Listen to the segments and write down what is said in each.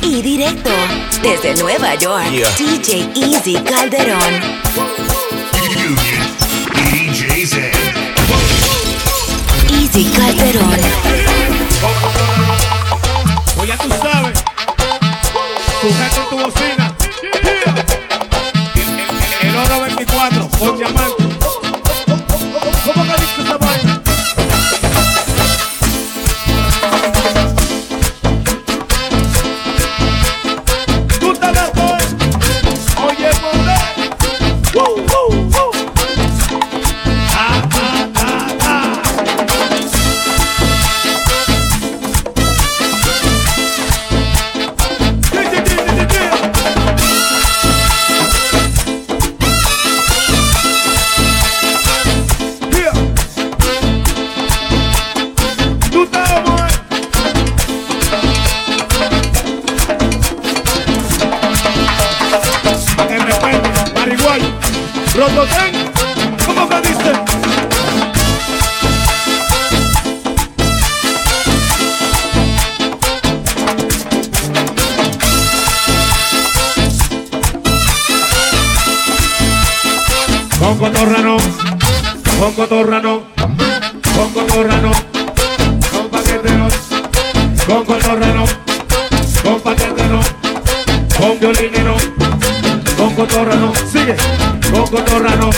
y directo desde Nueva York. Yeah. DJ Easy Calderón. Easy Calderón. Pues ya tú sabes. Sujeto tu bocina. El, el oro 24 con diamante. Con cotorrano, con paquetero, con violinero, con cotorrano, sigue, con cotorrano,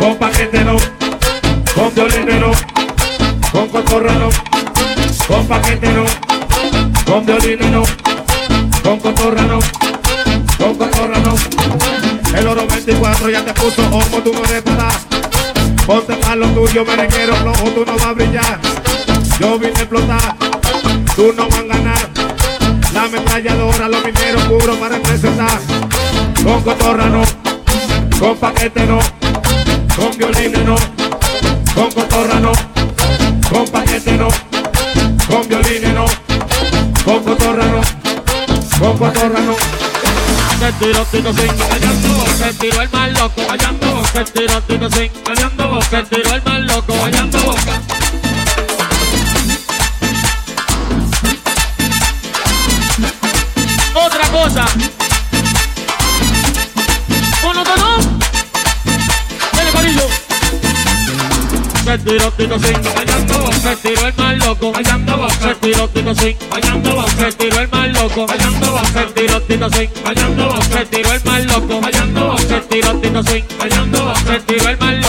con paquetero, con violinero, con cotorrano, con paquetero, con violinero, con cotorrano, con cotorrano. El oro 24 ya te puso ojo, tú no eres para. Ponte pa' lo tuyo, merenguero, flojo, tú no vas a brillar. Yo vine a explotar, tú no vas a ganar. La ametralladora, los mineros cubro para representar. Con cotorra no, con paquete no, con violines no, con cotorra no, con paquete no, con violines no, con cotorra no, con cotorra no. Se tiró Tito Swing, bailando, se tiró el mal loco, bailando, se tiró Tito Swing, bailando, se tiró el mal loco, bailando boca. Dos, dos. Dale. Se tiró Tito Swing, bailando, se tiró el mal loco, se tiró Tito Swing, bailando, se tiró el mal loco, bailando, se tiró Tito Swing, bailando, se tiró el mal loco, bailando, se tiró Tito bailando, se tiró el mal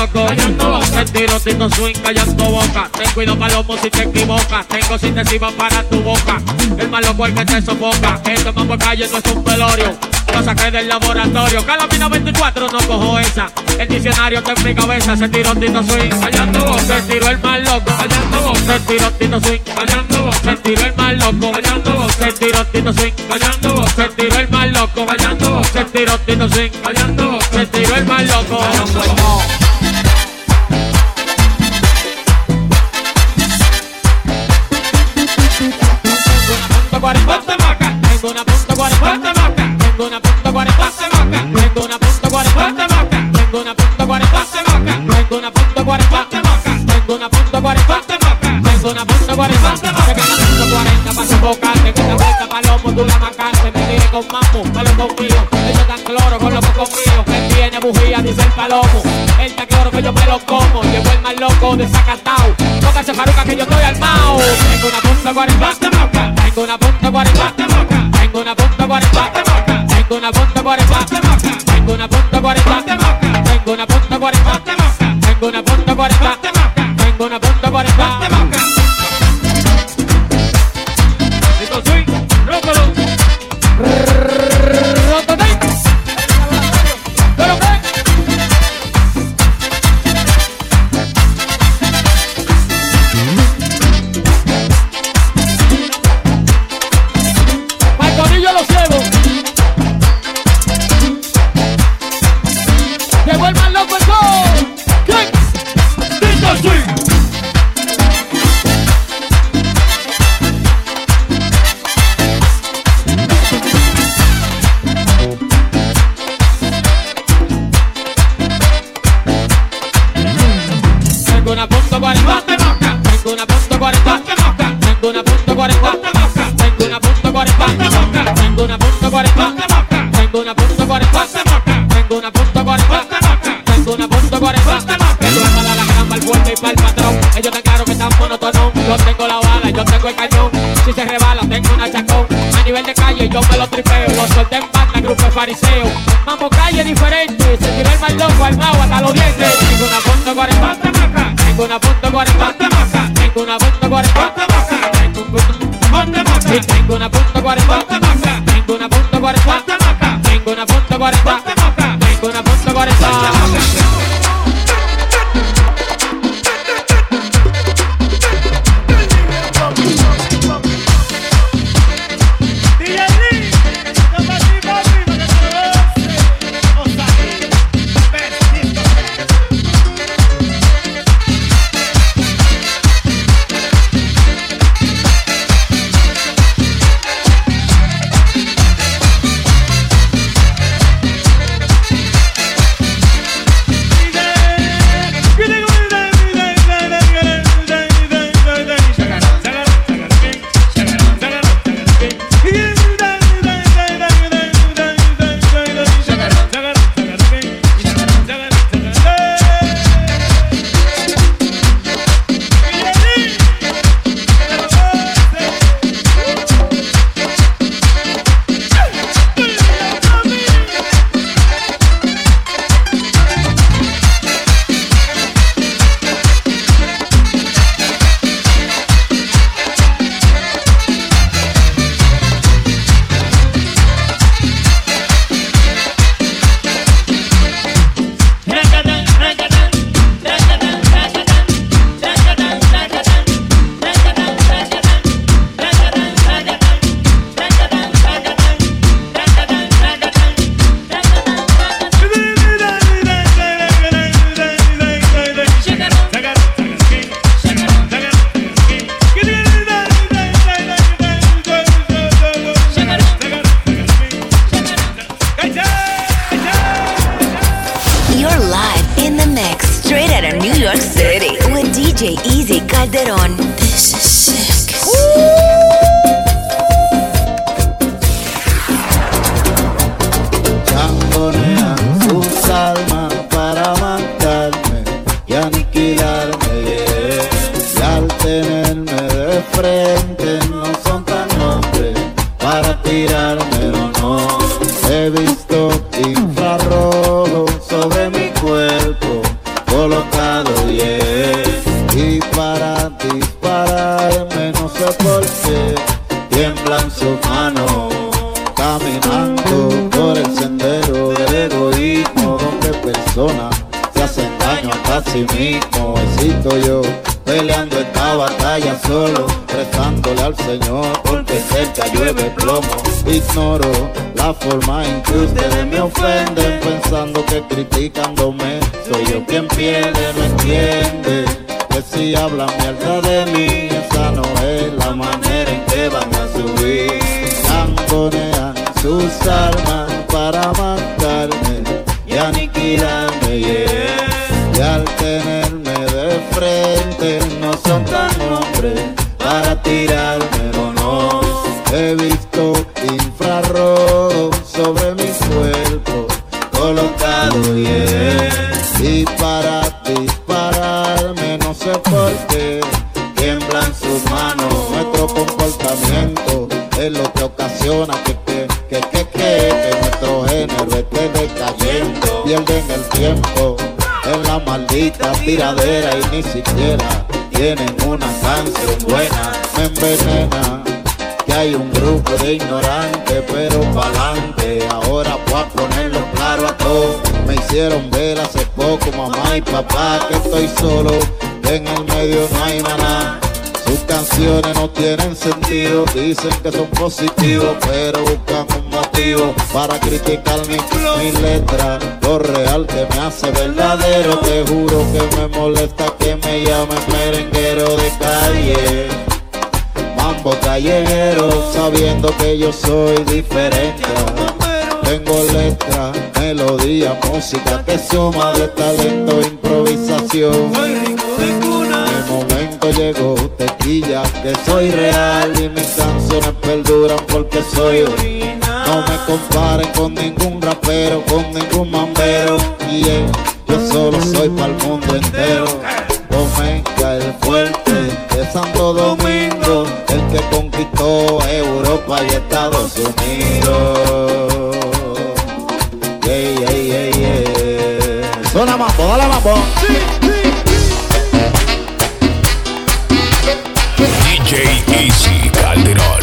tiró Tito Swing, callando boca, ten cuidado palomo si te equivocas, tengo síntesis para tu boca, el mal loco el que te sofoca, esto es mambo calle, no es un velorio, lo saqué del laboratorio. Calamina 24 no cojo esa. El diccionario está en mi cabeza. Se tiró Tito Swing. Fallando vos. Se tiró el mal loco. Fallando vos. Se tiró Tito Swing. Fallando vos. Se tiró el mal loco. Fallando vos. Se tiró Tito Swing. Fallando vos. Se tiró el mal loco. Fallando vos. Se tiró Tito Swing. Fallando vos. Se tiró el mal loco. 40, Tengo una el palomo. Que yo me lo como. Llegó el más loco de Zacatau. Tócase faruca que yo estoy. Tengo una punta 40, tengo una punta 40, tengo una punta 40, tengo una punta una calle diferente. Se tira el mal loco, al mago hasta los dientes. Tengo una punto cuarenta. Tengo una punto cuarenta. Tengo una punto cuarenta. Tengo un punto Sí, tengo una punto cuarenta. Tengo una punto. Tengo frente mierda de mí esa no es la manera en que van a subir Camponean sus armas para matarme y aniquilarme yeah. y al tenerme de frente no son tan hombres para tirarme no no he visto tiradera y ni siquiera tienen una canción buena me envenena que hay un grupo de ignorantes, pero pa'lante. Ahora voy a ponerlo claro a todos. Me hicieron ver hace poco, mamá y papá, que estoy solo. En el medio no hay maná. Sus canciones no tienen sentido, dicen que son positivos, pero buscan motivo para criticar mi, mi letra. Lo real que me hace verdadero, te juro que me molesta que me llamen merenguero de calle. Mambo callejero, sabiendo que yo soy diferente. Tengo letra, melodía, música que suma de talento, improvisación. Mi momento llegó, tequilla, que soy real y mis canciones perduran porque soy original. No me comparen con ningún rapero, con ningún mambero. Y yo solo soy para el mundo entero. Omega el fuerte de Santo Domingo, el que conquistó Europa y Estados Unidos. Yeah, yeah, yeah, yeah. Suena mambo, dale mambo. DJ Easy Calderón.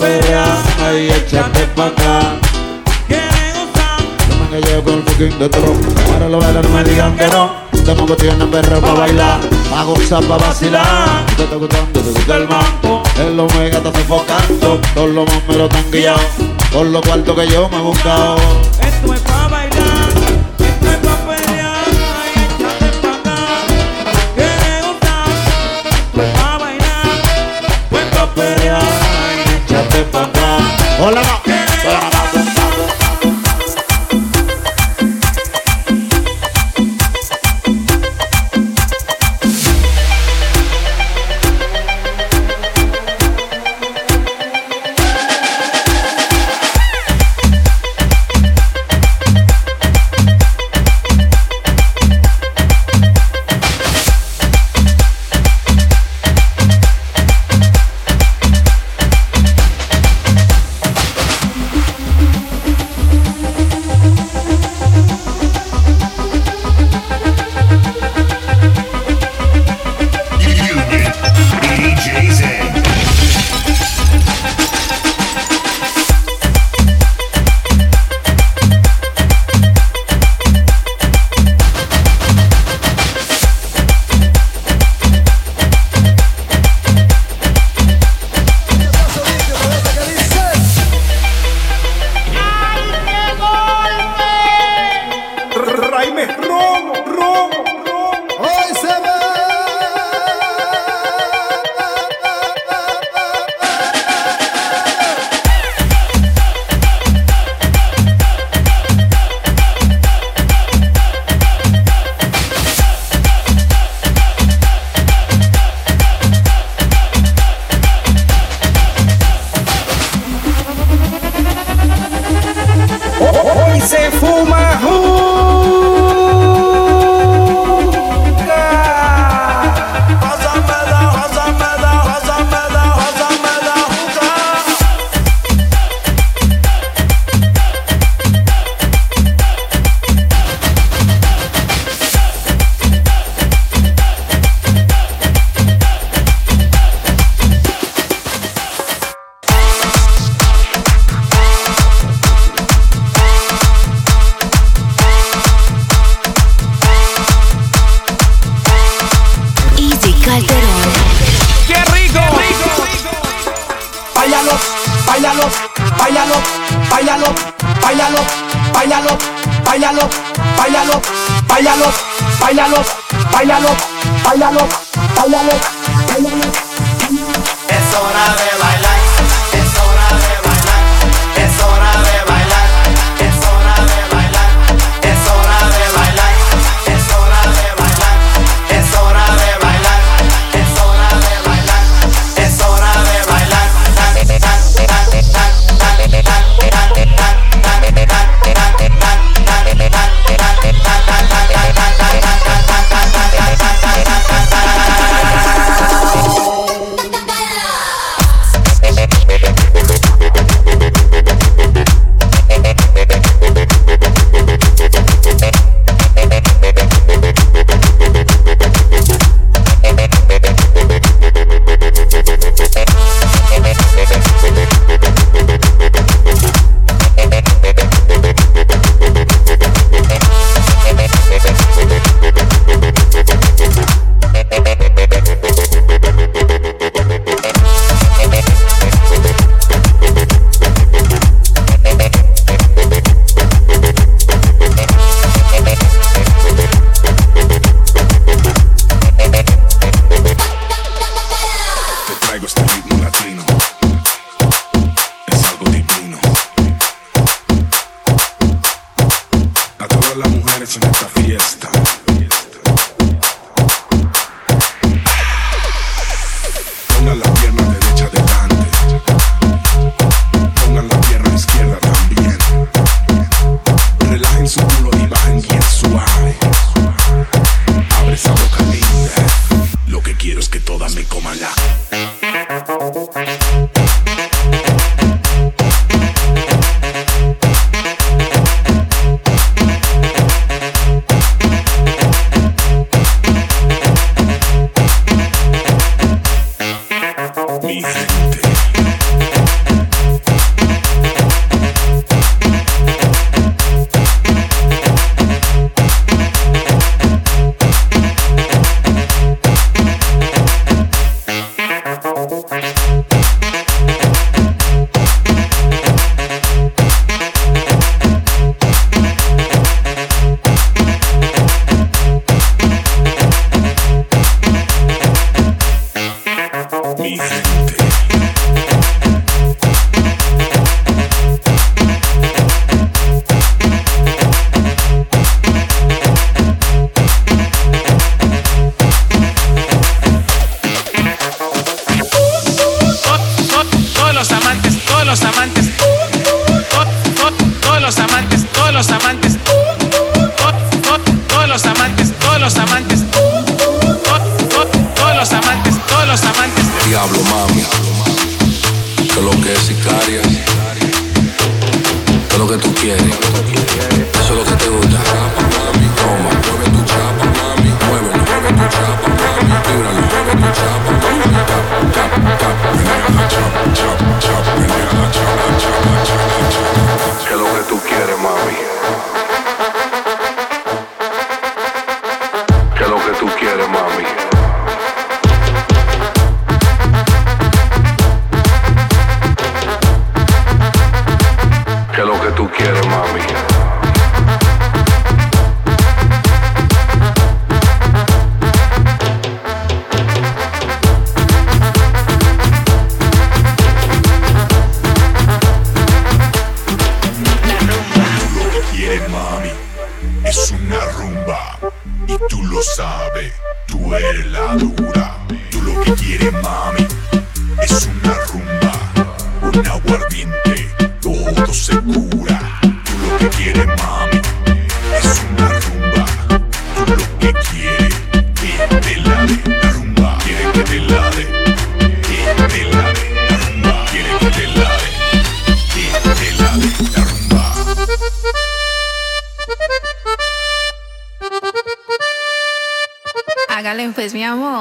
Perrear, ahí échate pa' acá. Yo me llevo con el fucking de tro, ahora lo bailan, no me digan que no. Tengo que tienen perro pa' bailar, pa' gozar, pa' vacilar. Si te está gustando, te gusta el mambo, el omega está sofocando. Todos los más me lo están guiando, por lo cuarto que yo me he buscado. Esto es pa' pues, mi amor.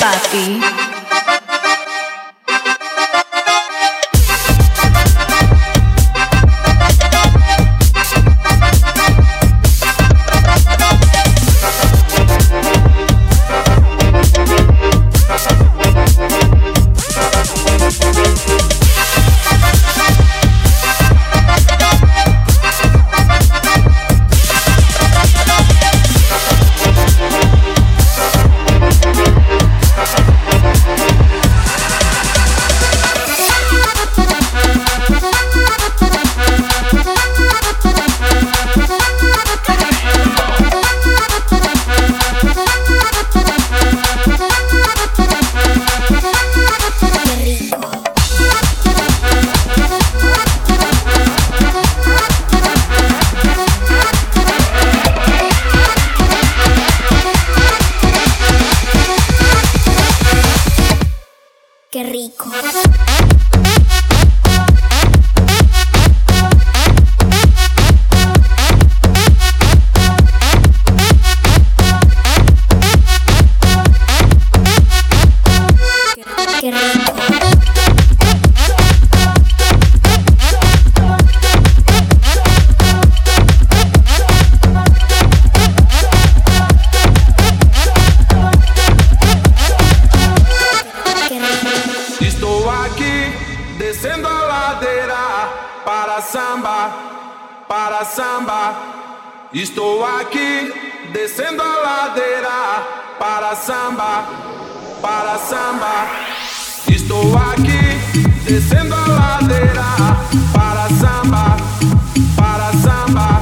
papi. Samba. Estou aqui descendo a ladeira para samba, para samba. Estou aqui descendo a ladeira para samba, para samba.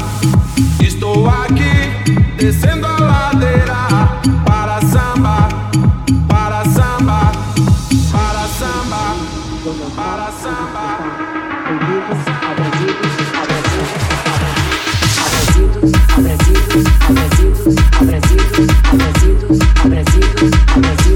Estou aqui descendo abrazidos, abrazidos, abrazidos, abrazidos, abrazidos.